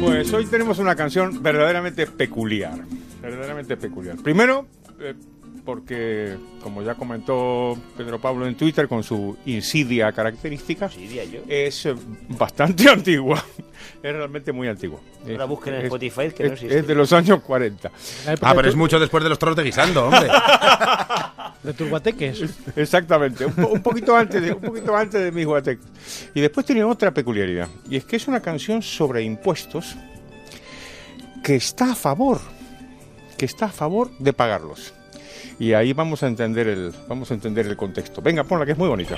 Pues hoy tenemos una canción verdaderamente peculiar. Verdaderamente peculiar. Primero, eh, porque, como ya comentó Pedro Pablo en Twitter, con su insidia característica, Insidia, yo. es eh, bastante antigua. Es realmente muy antigua. Ahora Es- busquen en es- Spotify, que no es- existe. Es de los años 40. La época Ah, pero es mucho después de los toros de guisando, hombre. De tus guateques. Exactamente, un, po- un poquito antes de un poquito antes de mis guateques. Y después tiene otra peculiaridad, y es que es una canción sobre impuestos que está a favor, que está a favor de pagarlos. Y ahí vamos a entender el vamos a entender el contexto. Venga, ponla que es muy bonita.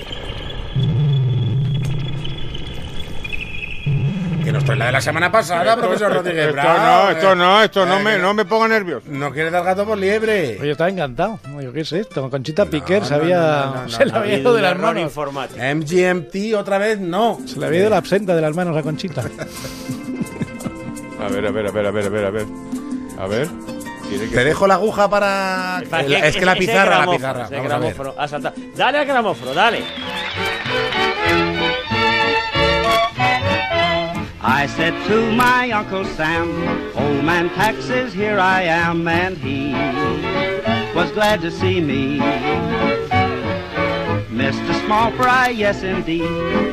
Que nos trae la de la semana pasada, profesor Rodríguez Esto Bravo, no, esto eh. no, esto no Eh, me que no me ponga nervioso. No quiere dar gato por liebre. Oye, yo estaba encantado. No, Yo qué sé esto. Conchita No, Piquer no, se había, no, no, no, se le no, había Ha ido de las manos. informático. MGMT otra vez no. Se le había ido la absenta de las manos a Conchita. A ver, a ver, a ver, a ver, a ver, a ver. A ver. Te dejo la aguja para. Es que la pizarra, la pizarra. Dale al gramófono, dale. I said to my Uncle Sam, Old man taxes, here I am, and he was glad to see me. Mr. Small Fry, yes indeed,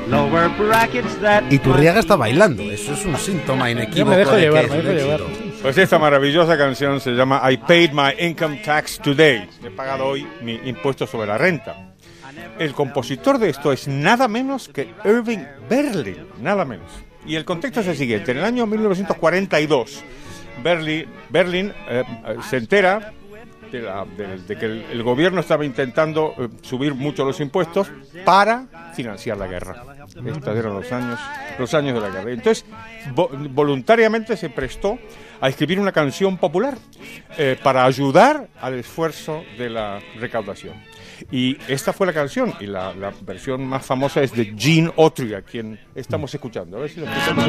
lower brackets that. Y Turriaga está bailando. Eso es un síntoma Yo inequívoco. me dejo de que llevar, es me dejo llevar. Pues esta maravillosa canción se llama I paid my income tax today. He pagado hoy mi impuesto sobre la renta. El compositor de esto es nada menos que Irving Berlin, nada menos. Y el contexto es el siguiente. En el año 1942, Berlin, Berlin eh, eh, se entera de, la- de- que el, gobierno estaba intentando eh, subir mucho los impuestos para financiar la guerra. Estos eran los años, los años de la guerra. Entonces, vo- voluntariamente se prestó a escribir una canción popular para ayudar al esfuerzo de la recaudación. Y esta fue la canción, y la, versión más famosa es de Gene Autry, a quien estamos escuchando. A ver si lo escuchamos.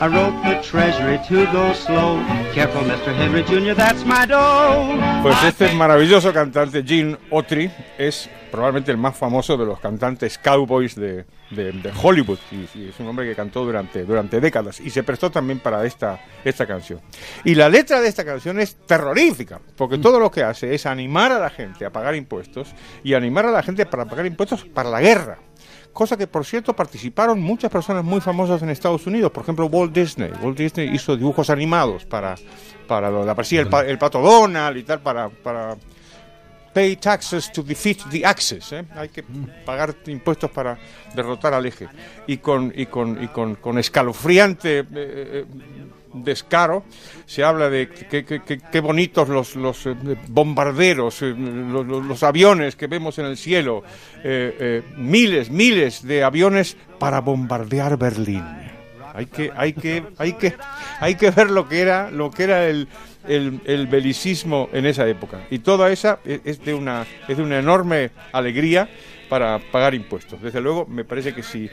I wrote the treasury to go slow. Careful, Mr. Henry Jr., that's my dough. Pues este maravilloso cantante Gene Autry es probablemente el más famoso de los cantantes cowboys de, de- de Hollywood y, y es un hombre que cantó durante, durante décadas y se prestó también para esta, esta canción. Y la letra de esta canción es terrorífica porque todo lo que hace es animar a la gente a pagar impuestos y animar a la gente para pagar impuestos para la guerra. Cosa que, por cierto, participaron muchas personas muy famosas en Estados Unidos. Por ejemplo, Walt Disney. Walt Disney hizo dibujos animados para, para lo de aparecía el, el pato Donald y tal, para, para pay taxes to defeat the axis. ¿eh? Hay que pagar impuestos para derrotar al eje. Y con, y con, y con, con escalofriante eh, eh, descaro se habla de qué bonitos los, los eh, bombarderos, eh, los, los- aviones que vemos en el cielo, eh, miles, miles de aviones para bombardear Berlín. Hay que, hay que, hay que, hay que ver lo que era, lo que era el, el, el belicismo en esa época. Y toda esa es es de una, es de una enorme alegría para pagar impuestos. Desde luego, me parece que si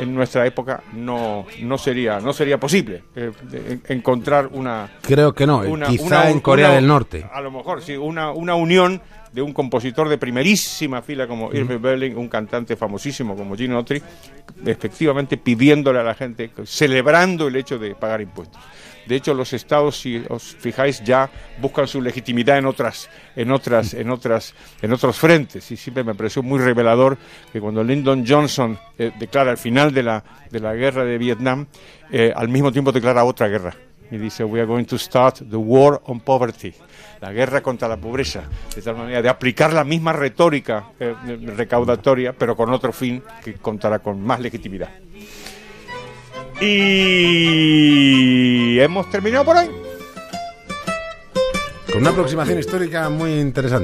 en nuestra época no, no sería, no sería posible eh, encontrar una, Creo que no. una- quizá una- en Corea una- del Norte. A lo mejor, sí, una, una unión de un compositor de primerísima fila como Irving Berlin, un cantante famosísimo como Gene Autry, efectivamente pidiéndole a la gente, celebrando el hecho de pagar impuestos. De hecho, los estados, si os fijáis, ya buscan su legitimidad en otras, en otras, en otras, en otros frentes. Y siempre me pareció muy revelador que cuando Lyndon Johnson eh, declara el final de la, de la guerra de Vietnam, eh, al mismo tiempo declara otra guerra. Y dice we are going to start the war on poverty la guerra contra la pobreza. De tal manera de aplicar la misma retórica eh, recaudatoria pero con otro fin que contará con más legitimidad. Y hemos terminado por hoy Con una aproximación histórica muy interesante.